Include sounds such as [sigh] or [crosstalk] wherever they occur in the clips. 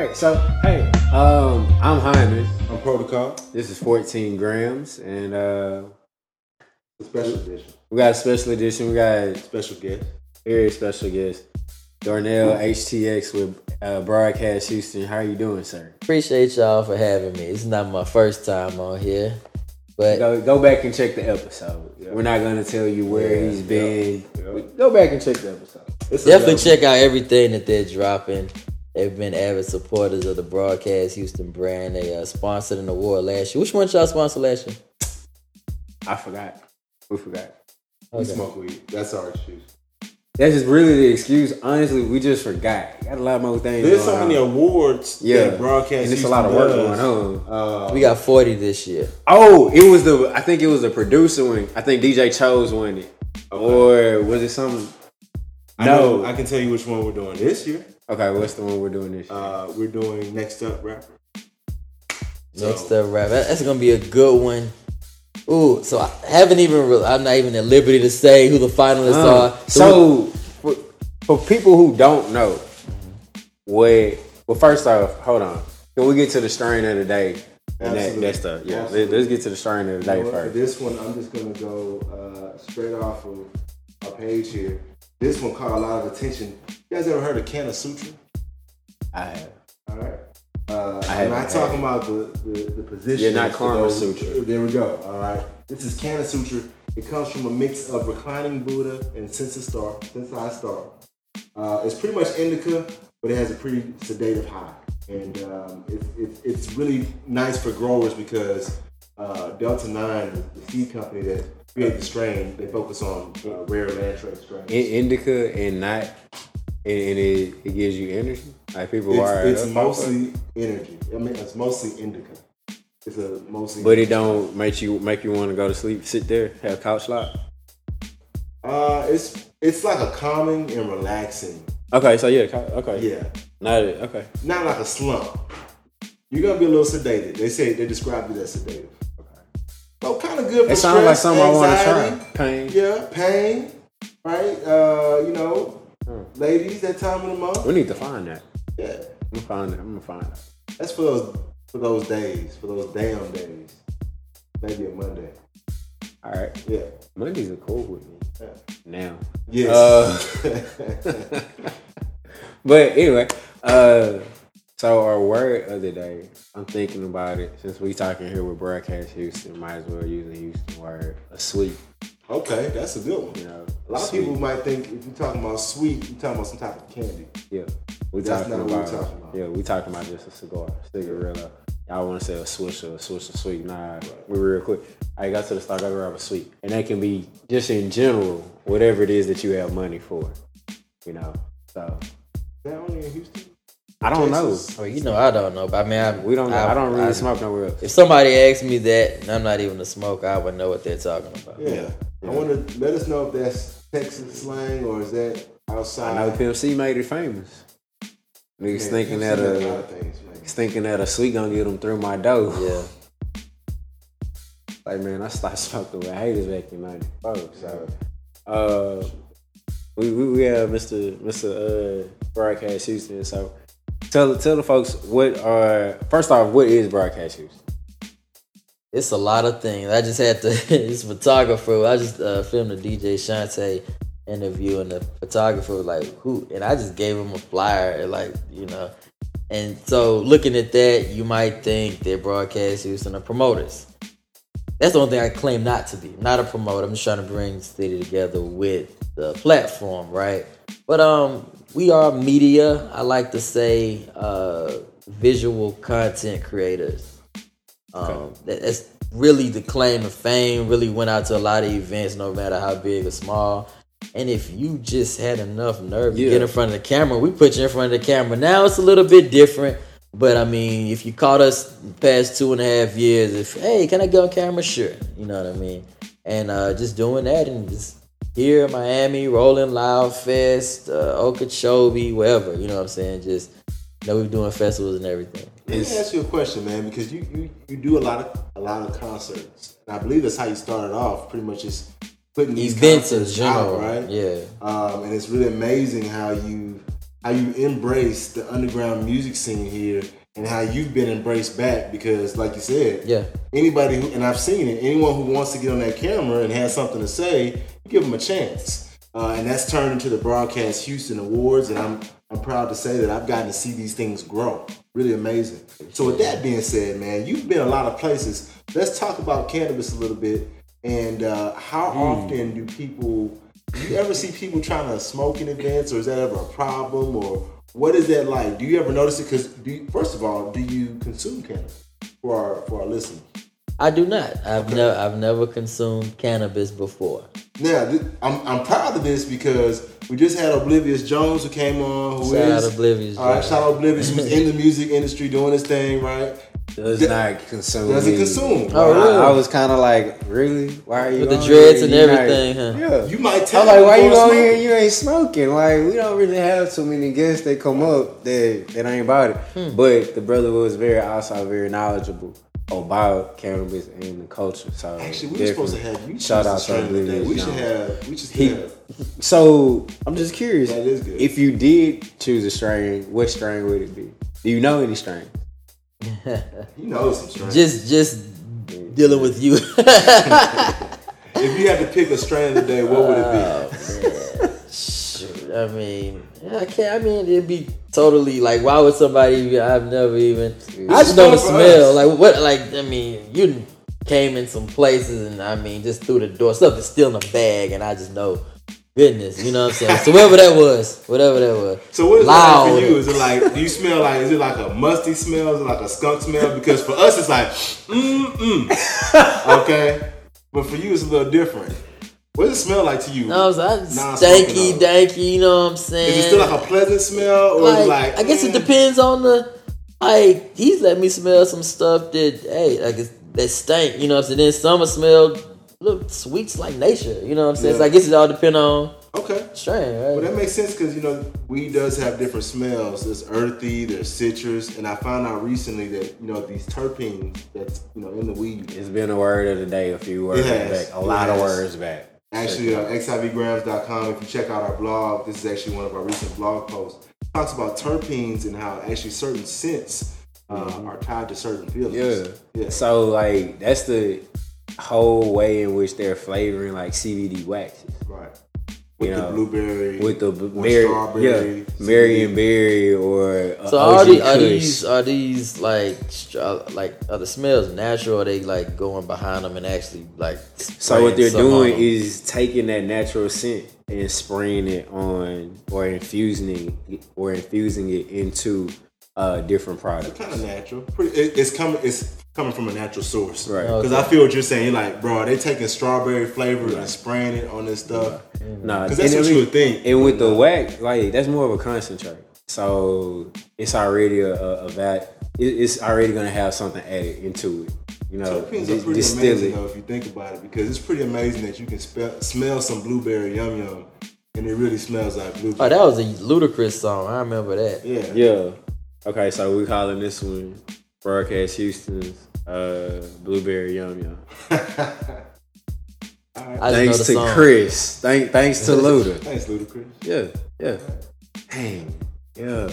All right, so hey, um, I'm Hyman. I'm Protocol. This is 14 grams, and uh, special edition. we got a special edition. We got a Special guest. very special guest, Darnell HTX with uh, Broadcast Houston. How are you doing, sir? Appreciate y'all for having me. It's not my first time on here, but Go go back and check the episode. Yeah. We're not gonna tell you where Yeah, he's been. yeah. Go back and check the episode. It's definitely check out everything that they're dropping. They've been avid supporters of the Broadcast Houston brand. They uh, sponsored an award last year. Which one y'all sponsored last year? I forgot. We forgot. We smoke weed. That's our excuse. That's just really the excuse. Honestly, we just forgot. Got a lot more things. There's so going many on. awards. Yeah, that broadcast. and it's a lot of work Houston going on. on. Uh, We got 40 this year. Oh, it was the. I think it was the producer one. I think DJ Chose won it, or was it some? I know. No. I can tell you which one we're doing this year. Okay, what's the one we're doing this year? Uh, we're doing next up rapper. Next So- up, Rapper. That's gonna be a good one. Ooh, so I haven't even. Re- I'm not even at liberty to say who the finalists Um, are. so, for, for people who don't know, what? Well, first off, hold on. Can we get to the strain of the day? And that, Absolutely. that stuff. Yeah, Absolutely. let's get to the strain of the You day know what? For first. this one, I'm just gonna go uh, straight off of our page here. This one caught a lot of attention. You guys ever heard of Cannasutra? I have. All right. Uh, I I'm haven't not talking about the, the, the position. Yeah, not Karma Sutra. There we go. All right. This is Cannasutra. It comes from a mix of reclining Buddha and Sensi Star, Sensi Star. Uh, it's pretty much indica, but it has a pretty sedative high. And um, it's, it's, it's really nice for growers because uh, Delta 9, the seed company that created the strain, they focus on uh, rare landrace strains. In, indica and not, and, and it, it gives you energy. Like people are. It's, it's mostly energy. I mean, it's mostly indica. It's a mostly. But it don't make you make you want to go to sleep, sit there, have couch lock. Uh, it's it's like a calming and relaxing. Okay, so yeah, okay, Yeah, not. Okay, not like a slump. You're gonna be a little sedated. They say they describe it as sedative. So kind of good for it sounds like something I want to anxiety. try. Pain. Yeah, pain. Right. Uh, you know, Hmm. ladies, that time of the month. We need to find that. Yeah, I'm gonna find it. I'm gonna find it. that's for those for those days, for those damn days. Maybe a Monday. All right, Yeah. Mondays are cool with me yeah. now. Yes. Uh, [laughs] [laughs] But anyway, uh, so our word of the day, I'm thinking about it since we talking here with Broadcast Houston. Might as well use the Houston word, a sweet. okay, that's a good one. You know, A lot of people might think if you're talking about sweet, you're talking about some type of candy. Yeah, we That's talking not what about, we're talking about. Yeah, we talking about just a cigar, cigarilla. Y'all want to say a swisher, a swisher sweet? Nah, we real quick. I got to the store, I grab a sweet, and that can be just in general, whatever it is that you have money for. You know, so Is that only in Houston? I don't Texas? Oh, you know, I don't know, but I mean, I. We don't. I, I don't really smoke nowhere else. If somebody asked me that, and I'm not even a smoker, I would know what they're talking about. Yeah. I want to let us know if that's Texas slang or is that outside. I know Pimp C made it famous. Niggas Yeah, thinking you've that a a things, thinking that a sweet gonna get them through my door. Yeah. [laughs] Like man, I started smoking with haters back in '94. So, uh, we we, we have Mr. Mr. Uh, Broadcast Houston. So, tell tell the folks what are first off what is Broadcast Houston? It's a lot of things. I just had to. [laughs] this photographer. I just uh, filmed a DJ Shante interview, and the photographer was like, "Who?" And I just gave him a flyer, and like you know. And so, looking at that, you might think that Broadcast Houston are promoters. That's the only thing I claim not to be. I'm not a promoter. I'm just trying to bring the city together with the platform, right? But um, we are media. I like to say uh, visual content creators. Um, that, that's really the claim of fame. Really went out to a lot of events, no matter how big or small. And if you just had enough nerve to get in front of the camera, we put you in front of the camera. Now it's a little bit different. But I mean, if you caught us past two and a half years, if hey, can I get on camera? Sure, you know what I mean. And uh, just doing that and just here in Miami, Rolling Loud Fest, uh, Okeechobee, wherever, you know what I'm saying. Just you know, we're doing festivals and everything. Let me ask you a question, man, because you, you you do a lot of a lot of concerts, and I believe that's how you started off, pretty much just putting these Events in concerts general, out, right? Yeah. Um, and it's really amazing how you how you embrace the underground music scene here and how you've been embraced back because like you said Yeah. anybody who and I've seen it anyone who wants to get on that camera and has something to say give them a chance. Uh, and that's turned into the broadcast Houston Awards and I'm I'm proud to say that I've gotten to see these things grow. Really amazing. So with that being said man you've been a lot of places. Let's talk about cannabis a little bit and uh, how often do people do you ever see people trying to smoke in events or is that ever a problem or what is that like? Do you ever notice it? Because first of all do you consume cannabis for our for our listeners I do not. I've never I've never consumed cannabis before. Now, th- I'm, I'm proud of this because we just had Oblivious Jones who came on. Who is Shout out Oblivious All right, Jones. shout out Oblivious who's in the [laughs] music industry doing his thing, right? Does Th- not consume. Doesn't me. consume. Oh, I- really? I, was kind of like, really? Why are you With the dreads here? and You everything, not- huh? Yeah. You might tell I'm like, me why you before on here? and You ain't smoking. Like, we don't really have too many guests that come up that that ain't about it. Hmm. But the brother was very also very knowledgeable Oh, about cannabis and the culture. So Actually, we were supposed to have you shout out to strain. Oblivious We should have. We should He- have. So I'm just curious. That is good. If you did choose a strain, what strain would it be? Do you know any strain? He [laughs] knows some strain. Just just dealing with you. [laughs] if you had to pick a strain today, what would it be? Oh, man. I mean, I can't. I mean, it'd be totally like, why would somebody? I've never even. I just know the smell. Like what? Like I mean, you came in some places, and I mean, just through the door, stuff is still in a bag, and I just know. Goodness, you know what I'm saying? So whatever that was, whatever that was. So what is Loud. it like for you? Is it like do you smell like is it like a musty smell? Is it like a skunk smell? Because for us it's like mm mm. [laughs] Okay, but for you it's a little different. What does it smell like to you? No, it's like Non-smoking stanky, though. danky. You know what I'm saying? Is it still like a pleasant smell, or like, like I guess it eh? depends on the like he's let me smell some stuff that hey like it's, that stank you know what I'm saying then some smell look sweets like nature you know what I'm saying Yeah. so I guess it all depend on Okay. strain Well, that makes sense because you know weed does have different smells. There's earthy, there's citrus, and I found out recently that you know these terpenes that's you know in the weed. It's been a word of the day, a few words back, a It lot of words back. Actually, uh, xivgrams.com. If you check out our blog, this is actually one of our recent blog posts. It talks about terpenes and how actually certain scents uh, are tied to certain feelings. Yeah. yeah. So like that's the whole way in which they're flavoring like CBD waxes. right. With You the know, blueberry, With the berry, strawberry, yeah, Mary and berry or uh, so OG are, the, are these are these like like are the smells natural or are they like going behind them and actually like So what they're doing is taking that natural scent and spraying it on or infusing it or infusing it into uh, different products. kind of natural. Pretty, it, it's coming. It's coming from a natural source. Right. Oh, because I feel what you're saying. You're like, bro, they taking strawberry flavor and spraying it on this stuff. Nah, because that's and what I you would think. And with the wax, like that's more of a concentrate. So it's already a, a, a vat. It, it's already gonna have something added into it. You know, Terpenes di- are pretty distill amazing it. though if you think about it because it's pretty amazing that you can spe- smell some blueberry yum yum and it really smells like blueberry. oh that was a Ludacris song I remember that yeah. Yeah. Okay, so we calling this one broadcast Houston's uh, blueberry yum yum. [laughs] I just know Thanks to song. Chris. Thank thanks to [laughs] Luda. Thanks, Ludacris. Yeah, yeah. Dang. Yeah.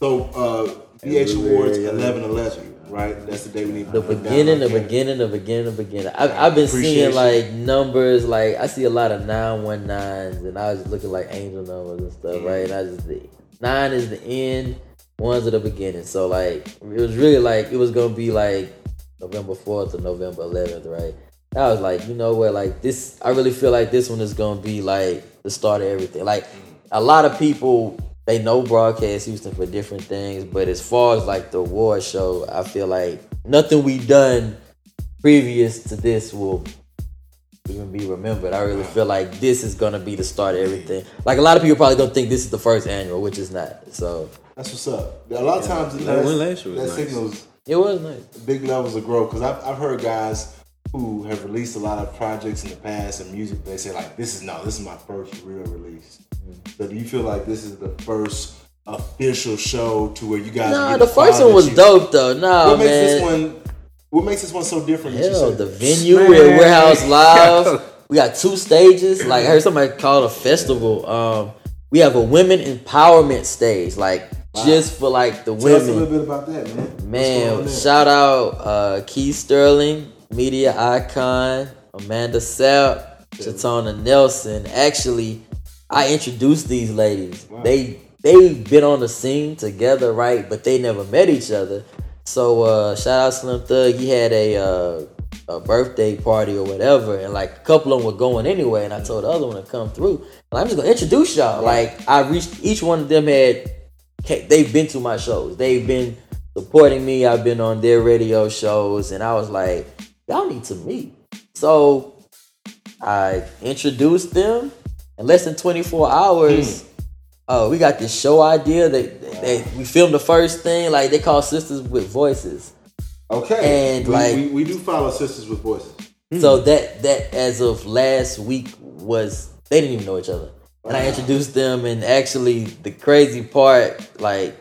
So uh, BH Awards Blueberry, yeah. 11 11, right? That's the day we need the to put beginning, our the can- beginning, the beginning, the beginning. I've, I've been seeing Appreciation. like numbers, like I see a lot of nine one nines, and I was looking like angel numbers and stuff, Mm-hmm. right? And I just the nine is the end, one's are the beginning. So like it was really like it was gonna be like November fourth or November eleventh, right? I was like, you know what, like this, I really feel like this one is gonna be like the start of everything. Like a lot of people they know broadcast Houston for different things, but as far as like the award show, I feel like nothing we done previous to this will even be remembered. I really feel like this is gonna be the start of everything. Like a lot of people probably don't think this is the first annual, which is not. So That's what's up. A lot of times That that, one last that nice. signals it was nice. big levels of growth because I've, I've heard guys who have released a lot of projects in the past and music they say like this is no this is my first real release so do you feel like this is the first official show to where you guys Nah, the first one was you- dope though. Nah, what makes this one what makes this one so different Hell, the venue Man. at Warehouse [laughs] Live. We got two stages. Like I heard somebody call it a festival. Um, we have a women empowerment stage, like Wow. just for like the Tell us a women. little bit about that, man. What's going on Man, shout out uh, Keith Sterling, media icon, Amanda Sapp, Chatona Nelson. Actually, I introduced these ladies. Wow. They they've been on the scene together, right? But they never met each other. So uh, shout out Slim Thug. He had a uh, a birthday party or whatever, and like a couple of them were going anyway. And I told the other one to come through. And I'm just gonna introduce y'all. Like I reached each one of them had they've been to my shows. They've been supporting me. I've been on their radio shows, and I was like, y'all need to meet. So I introduced them. In less than 24 hours, uh, we got this show idea. That they, we filmed the first thing. Like they call Sisters with Voices. Okay. And, we, like- we, we do follow Sisters with Voices. So that that as of last week was they didn't even know each other, and I introduced them. And actually, the crazy part, like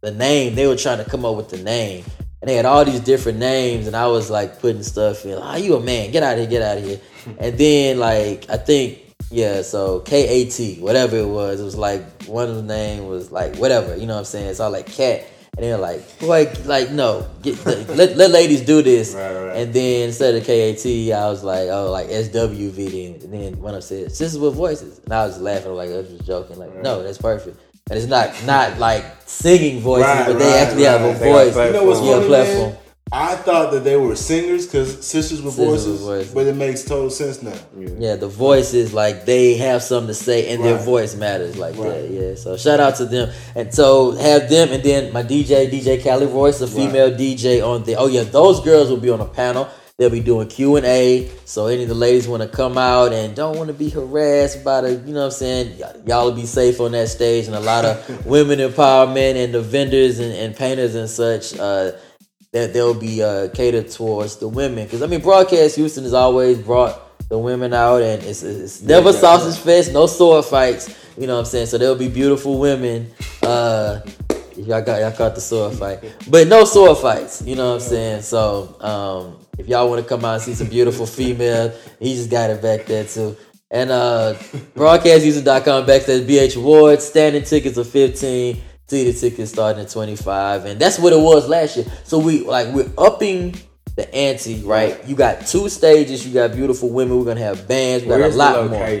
the name, they were trying to come up with the name, and they had all these different names, and I was like putting stuff in. Ah, you a man? Get out of here! Get out of here! [laughs] and then like I think yeah, so K A T whatever it was, it was like one of the name was like whatever, you know what I'm saying? It's all like cat. And they're like, boy, like no, get [laughs] let, let ladies do this. Right, right. And then instead of KAT, I was like, oh, like SWV. Then and then one of them said, "Sisters with voices," and I was laughing, like I was just joking, like, no, that's perfect. And it's not not like singing voices, Right, but they right, actually have a. They voice. platform. You know what's Yeah, funny, platform. man? I thought that they were singers because Sisters with Sisters with Voices, Voices. but it makes total sense now. Yeah, the voices like they have something to say, and their voice matters like Right. that. Yeah, so shout out to them, and so have them, and then my DJ, DJ Cali Royce, a female DJ on there. Oh yeah, those girls will be on a panel. They'll be doing Q and A. So any of the ladies want to come out and don't want to be harassed by the, you know what I'm saying? Y- Y'all will be safe on that stage, and a lot of [laughs] women empowerment and the vendors and, and painters and such. Uh, that they'll be uh, catered towards the women. Because I mean, Broadcast Houston has always brought the women out, and it's, it's never yeah, sausage fest, no sword fights. You know what I'm saying? So there'll be beautiful women. Uh, y'all got y'all caught the sword fight, but no sword fights. You know what I'm saying? So um, if y'all want to come out and see some beautiful female, he just got it back there too. And uh, broadcasthouston.com backslash BH Awards. Standing tickets are 15. Seated tickets starting at 25. And that's what it was last year. So we like we're upping the ante, right? You got two stages, you got beautiful women, we're gonna have bands, we got Where's a lot the more.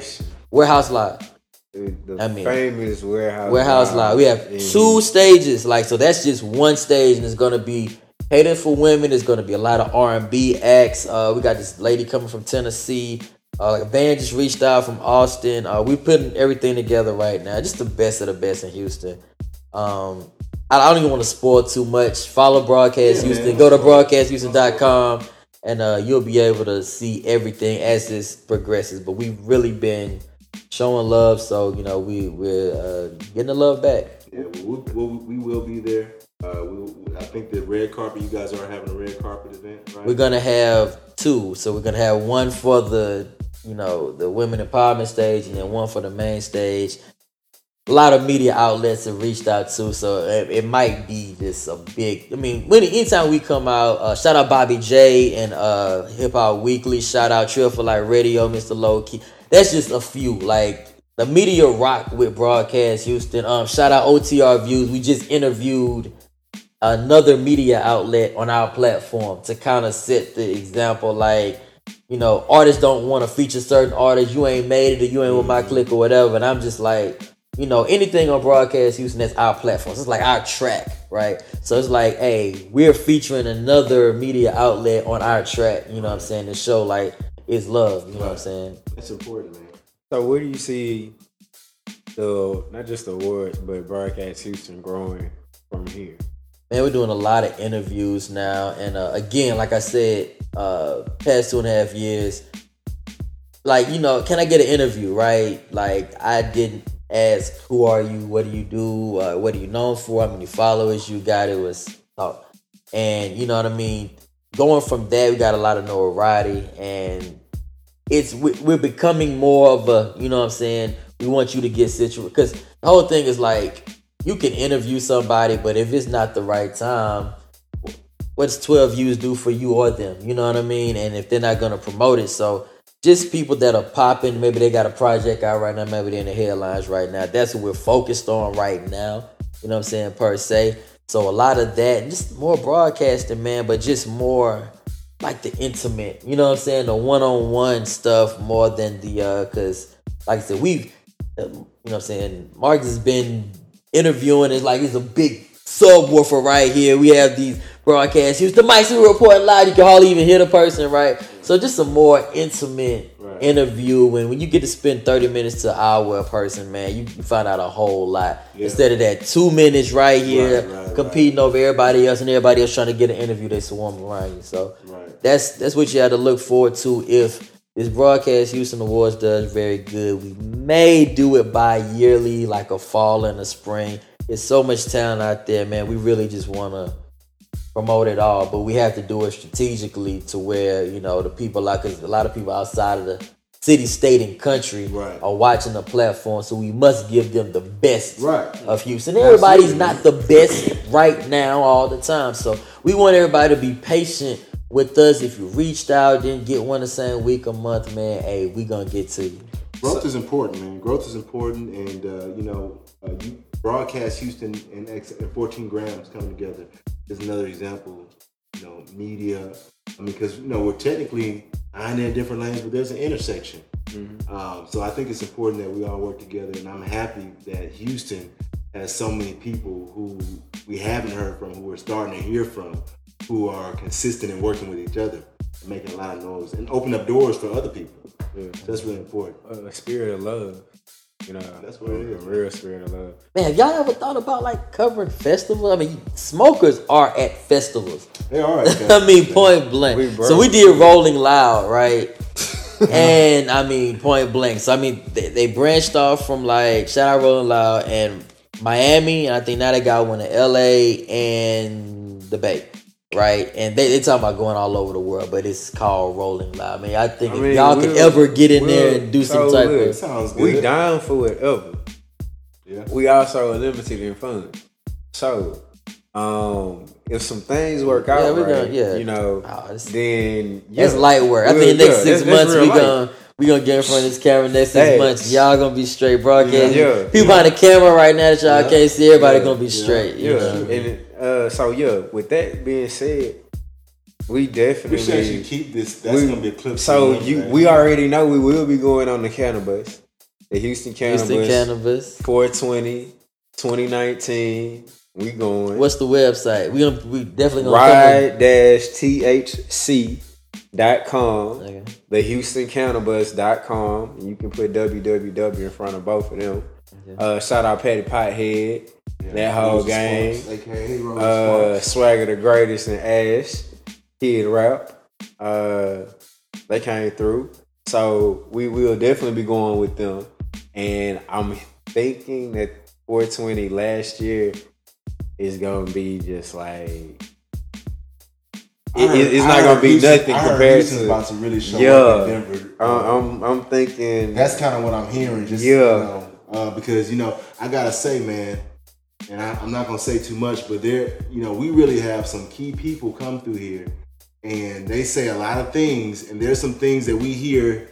Warehouse Live. The, the I mean, famous warehouse. Warehouse Live. We have two stages, like so. That's just one stage, and it's gonna be catered for women. It's gonna be a lot of R and B acts. Uh, we got this lady coming from Tennessee. Uh, like a band just reached out from Austin. Uh, we putting everything together right now. Just the best of the best in Houston. Um, I don't even want to spoil too much. Follow Broadcast Yeah, Houston. man. Go to broadcasthouston.com and uh, you'll be able to see everything as this progresses. But we've really been showing love, so you know we we're uh, getting the love back. Yeah, we, we, we will be there. Uh, we, I think the red carpet. You guys are having a red carpet event, right? We're gonna have two, so we're gonna have one for the you know the women empowerment stage, and then one for the main stage. A lot of media outlets have reached out to, so it, it might be just a big. I mean, when anytime we come out, uh, shout out Bobby J and uh, Hip Hop Weekly. Shout out Trill for Like Radio, Mr. Lowkey. That's just a few. Like the media rock with Broadcast Houston. Um, shout out OTR Views. We just interviewed another media outlet on our platform to kind of set the example like you know artists don't want to feature certain artists you ain't made it or you ain't with my clique or whatever and i'm just like you know anything on broadcast houston that's our platform it's like our track right so it's like hey we're featuring another media outlet on our track you know what i'm saying to show like it's love you know what i'm saying That's important, man. So where do you see the not just the awards, but broadcast Houston growing from here? Man, we're doing a lot of interviews now, and uh, again, like I said, uh, past two and a half years, like you know, can I get an interview? Right? Like I didn't ask, who are you? What do you do? Uh, what are you known for? How many followers you got? It was talk, and you know what I mean. Going from that, we got a lot of notoriety, and it's we're becoming more of a, you know what I'm saying. We want you to get situated because the whole thing is like you can interview somebody, but if it's not the right time, what's 12 views do for you or them? You know what I mean? And if they're not gonna promote it, so just people that are popping. Maybe they got a project out right now. Maybe they're in the headlines right now. That's what we're focused on right now. You know what I'm saying per se. So a lot of that, just more broadcasting, man, but just more like the intimate. You know what I'm saying? The one-on-one stuff more than the uh, cause like I said, we've you know what I'm saying. Mark has been interviewing. It's like it's a big subwoofer right here. We have these broadcasts. Here's the mics we report live. You can hardly even hear the person, right? So just a more intimate Right. interview. When when you get to spend 30 minutes to an hour a person, man, you, find out a whole lot. Yeah. Instead of that two minutes right here, Right, right, competing over everybody else and everybody else trying to get an interview, they swarm around you. So that's that's what you have to look forward to if this broadcast Houston Awards does very good. We may do it bi yearly, like a fall and a spring. There's so much talent out there, man. We really just wanna promote it all, but we have to do it strategically to where, you know, the people like a lot of people outside of the city, state, and country Right. are watching the platform. So we must give them the best Right. of Houston. Everybody's Absolutely. not the best right now all the time. So we want everybody to be patient with us. If you reached out, didn't get one the same week or month, man, hey, we gonna get to you. Growth is important, man. Growth is important, and uh, you know, uh, you broadcast Houston and, X, and 14 grams coming together is another example. You know, media. I mean, because you know we're technically nine in different lanes, but there's an intersection. Um, so I think it's important that we all work together, and I'm happy that Houston has so many people who we haven't heard from, who we're starting to hear from, who are consistent in working with each other, making a lot of noise, and open up doors for other people. Yeah. So that's really important. Uh, a spirit of love. You know, That's what it is. A real spirit of love. Man, have y'all ever thought about like covering festivals? I mean, smokers are at festivals. They are. [laughs] I mean, point blank. We so we did Rolling Loud, right? [laughs] and I mean, point blank. So I mean, they, they branched off from like shout out Rolling Loud and Miami, and I think now they got one in LA and the Bay, right? And they they talking about going all over the world, but it's called Rolling Loud. I mean, I think I if mean, y'all can ever get in there and do so some type look, of Sounds good. We down for whatever. Yeah. We also are limited in funds. So, um, if some things work out, Yeah, we right, gonna- yeah. you know, Oh, it's- then yeah, That's light work. I We'll- think next six that's- that's months real we life. gonna we gonna get in front of this camera next six Hey. months. Y'all gonna be straight broadcasting. Yeah, yeah. People behind the camera right now that y'all Yeah. can't see, everybody Yeah, gonna be yeah, straight. You Yeah, know? and uh, so yeah. With that being said, we definitely We should actually keep this. That's we- gonna be a clip. So you, man. we already know we will be going on the cannabis, the Houston cannabis, Houston cannabis. 420, 2019. We going What's the website? We gonna we definitely gonna ride dash thc dot com. Come. Okay. The Houston Cannabis dot com. You can put www in front of both of them. Okay. Uh, shout out Patty Pothead, Yeah. that whole Rose gang. Sparks, AKA Rose uh, Swagger the Greatest and Ash, Kid Rap. Uh, they came through. So we will definitely be going with them. And I'm thinking that 420 last year is gonna be just like it- heard- it's not gonna be Houston- nothing compared to about to really show Yeah. up in Denver. I'm I'm thinking That's kind of what I'm hearing. Just Yeah. you know, uh, because you know, I gotta say, man, and I, I'm not gonna say too much, but there, you know, we really have some key people come through here, and they say a lot of things, and there's some things that we hear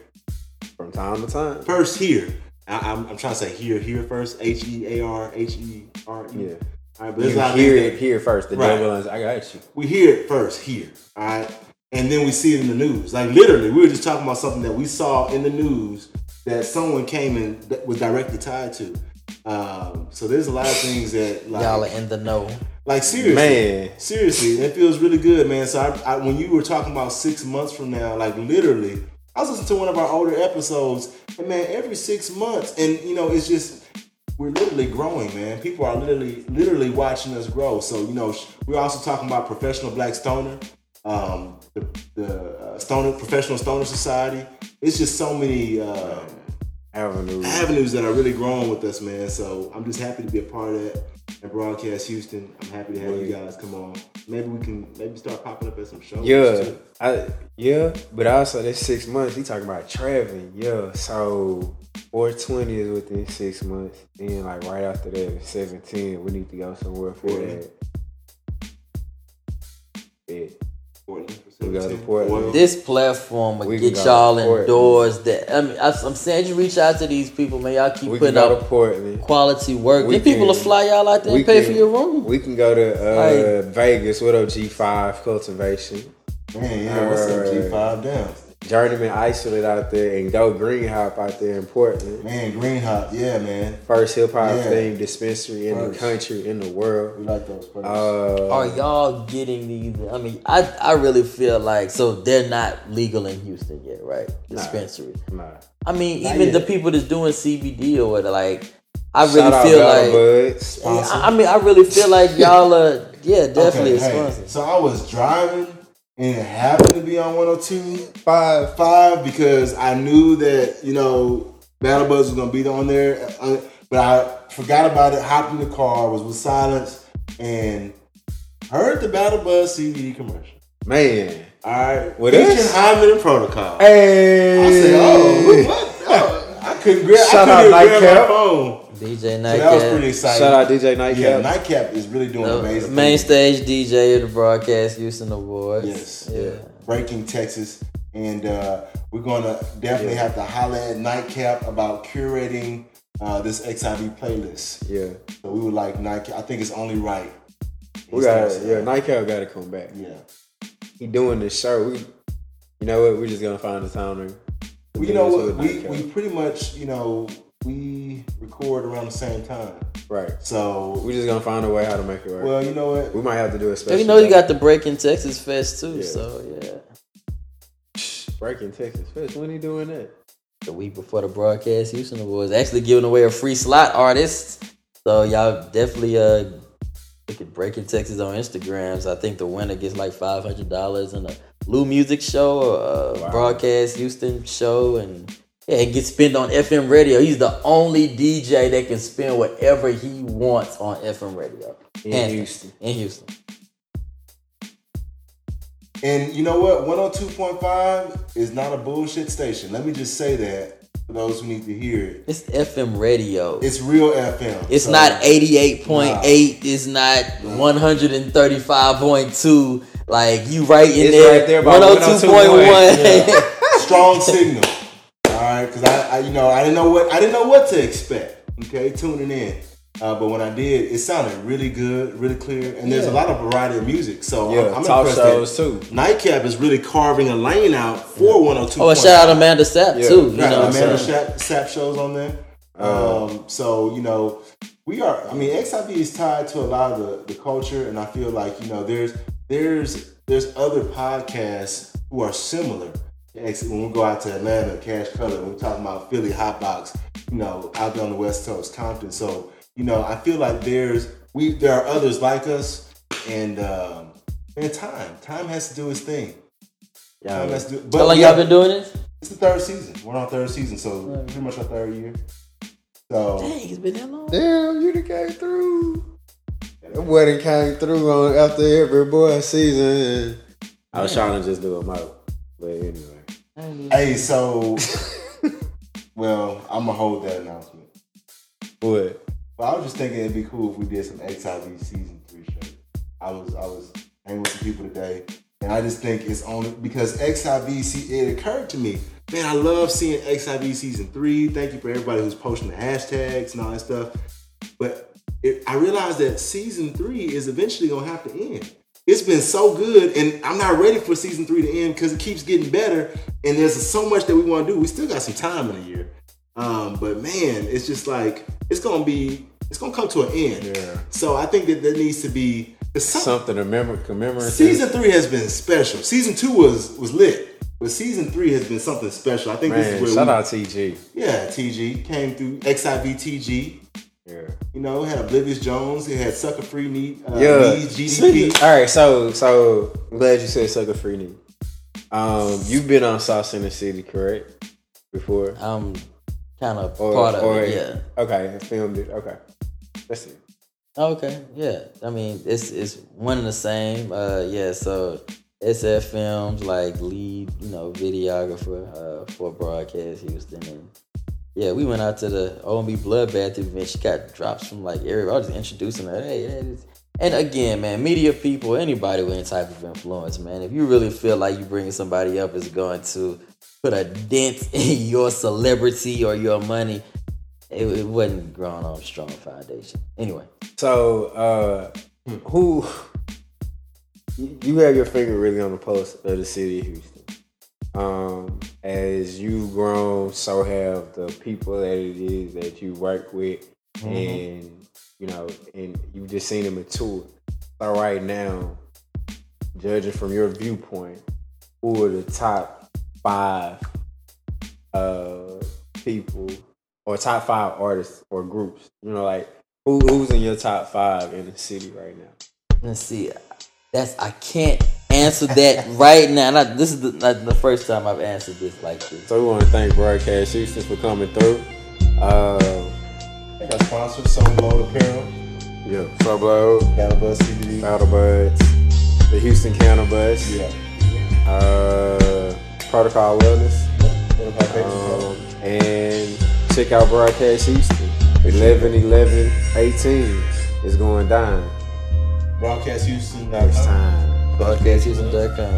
from time to time. first here. I, I'm, I'm trying to say here, here first, H E A R H E R E. Yeah. All right, but there's You lot hear it here first. The Right. double lines. I got you. we hear it first here, all right, and then we see it in the news. Like literally, we were just talking about something that we saw in the news that someone came and that was directly tied to. Um, so there's a lot of things that like, Y'all are in the know. like seriously, Man. seriously, it feels really good, man. So I, I, when you were talking about six months from now, like literally, I was listening to one of our older episodes, and man, every six months, and you know, it's just we're literally growing, man. People are literally, literally watching us grow. So you know, we're also talking about professional black stoner, um, the, the uh, stoner, professional stoner society. It's just so many. Um, Avenue. avenues that are really growing with us, man. So I'm just happy to be a part of that and broadcast Houston. I'm happy to have you guys come on. Maybe we can maybe start popping up at some shows. Yeah, too. I yeah, but also that's six months. He talking about traveling. Yeah, so 420 is within six months. Then like right after that, 17, we need to go somewhere for Portland. that. Yeah, Portland, yeah, go to Oil. Portland. This platform will We can get go y'all to Portland. indoors. That I mean, I, I'm saying you reach out to these people, man. Y'all keep we can putting go to out Portland. quality work. We Then people will can- fly y'all out there we and pay can- for your room. We can go to uh, Vegas with G5 Cultivation. Man, yeah, what's up, G5 down? Journeyman Isolate out there and Go Green Hop out there in Portland. Man, Green Hop, yeah, man. First hip hop Yeah. themed dispensary in the country, in the world. We like those first. Uh, Are y'all getting these? I mean, I I really feel like so they're not legal in Houston yet, right? Dispensary. nah. I mean, Not even yet. the people that's doing CBD or what, like, I really Shout feel Battle like. Buds. Sponsor. I I mean, I really feel like y'all are, yeah, [laughs] definitely Okay, a hey, sponsor. So I was driving and it happened to be on 102 Five. five because I knew that you know Battle Buds was gonna be on there, uh, but I forgot about it. Hopped in the car, was with silence, and heard the Battle Buds CBD commercial. Man. All right, With featuring us? Hyman and Protocol. Hey. I said, "Oh, what? Oh, I couldn't grab. Shout I couldn't out grab my phone." DJ So that was pretty Nightcap, exciting. Shout out DJ Nightcap. Yeah, Nightcap is really doing the amazing. main things. stage DJ of the Broadcast Houston Awards. Yes. yeah. Breaking Texas. And uh, we're going to definitely Yeah. have to holler at Nightcap about curating uh, this XIV playlist. Yeah. So we would like Nightcap. I think it's only right. We got yeah, Nightcap gotta come back. Yeah. He doing this show. We you know what, we're just gonna find a time to Well, you know what? We, we pretty much, you know, we record around the same time. right. So, we're just gonna find a way how to make it work. well, you know what? we might have to do a special. You know, you got the Breaking Texas Fest too, Yeah. so yeah. breaking Texas Fest. When he doing that? The week before the Broadcast Houston Awards, actually giving away a free slot artist. So y'all definitely uh look at Breaking Texas on Instagrams. I think the winner gets like five hundred dollars in a Blue Music show or a Wow. Broadcast Houston show, and yeah, it gets spent on FM radio. He's the only DJ that can spin whatever he wants on FM radio In Hands down. Houston. In Houston. And you know what? 102.5 is not a bullshit station. Let me just say that for those who need to hear it. It's FM radio. It's real FM. It's So- not 88.8. It's not 135.2. Like you right in It's there. right there by 102.1. [laughs] strong signal. All right, because I, I, you know, I didn't know what I didn't know what to expect. Okay, tuning in, uh, but when I did, it sounded really good, really clear, and there's a lot of variety of music. So Yeah, I'm, I'm talk impressed shows too. Nightcap is really carving a lane out for 102. oh, and shout out Amanda Sapp Yeah. too. You Right, know Amanda Sapp, Sap, Sap shows on there. Uh, Um, so you know, we are. I mean, XIV is tied to a lot of the, the culture, and I feel like you know, there's there's there's other podcasts who are similar. Ex- When we go out to Atlanta, Cash Color, when we're talking about Philly hot box, you know, out there on the West Coast, Compton. So you know, I feel like there's we there are others like us, and um, and time time has to do its thing. Time Yeah. has to do, How long we y'all been doing this? it's the third season. We're on third season, so pretty much our third year. So Dang, it's been that long. Damn, you done came through. That boy done came through on after every boy season. I was trying to just do a mo. But anyway. Hey, so [laughs] well, I'm gonna hold that announcement. What? But I was just thinking it'd be cool if we did some XIV season three show. I was I was hanging with some people today, and I just think it's only because XIV. It occurred to me, man, I love seeing XIV season three. Thank you for everybody who's posting the hashtags and all that stuff. But it, I realized that season three is eventually gonna have to end. It's been so good, and I'm not ready for season three to end because it keeps getting better, and there's so much that we want to do. We still got some time in a year, um, but man, it's just like it's gonna be, it's gonna come to an end. Yeah. So I think that there needs to be some- Something to remember, commemorate. season three has been special. Season two was was lit, but season three has been something special. I think this is Man, where shout we, out TG. yeah, TG came through XIV TG. Yeah. You know, it had Oblivious Jones. It had Sucker Free Need, uh, Yeah. Needs GDP. [laughs] All right, so so I'm glad you said sucker free knee. Um, you've been on South Center City, correct? Before, I'm kind of or, part of or it. Yeah. okay, I filmed it. Okay, that's it. Okay, yeah. I mean, it's it's one and the same. Uh, yeah. So SF Films, like lead, you know, videographer uh, for Broadcast Houston, and yeah, we went out to the OMB Bloodbath event. She got drops from like everybody. I was just introducing her. Hey, hey, And again, man, media people, anybody with any type of influence, man, if you really feel like you bringing somebody up is going to put a dent [laughs] in your celebrity or your money, it, it wasn't grown on a strong foundation. Anyway, So, uh, who you you have your finger really on the pulse of the city of Houston. Um, as you've grown, so have the people that it is that you work with, and you know, and you've just seen them mature. So right now, judging from your viewpoint, who are the top five uh people or top five artists or groups? You know, like who, who's in your top five in the city right now? let's see. That's I can't answer that right now. Not, this is the, not the first time I've answered this like this. So we want to thank Broadcast Houston for coming through. Uh, I got sponsored Soul Blow Apparel, yeah, Subload, Cannabis CBD. Battle Buds, the Houston Cannabis, Yeah. uh, Protocol Wellness, One of my favorite um, and check out Broadcast Houston. 11, 11, 18 is going down Broadcast Houston. next time.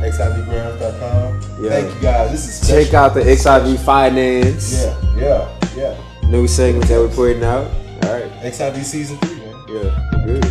XIVgrams.com. Yeah. Thank you guys. This is Check out the XIV Finance Yeah, yeah, yeah. new segment that we're putting out. All right, XIV season three, man. yeah, good.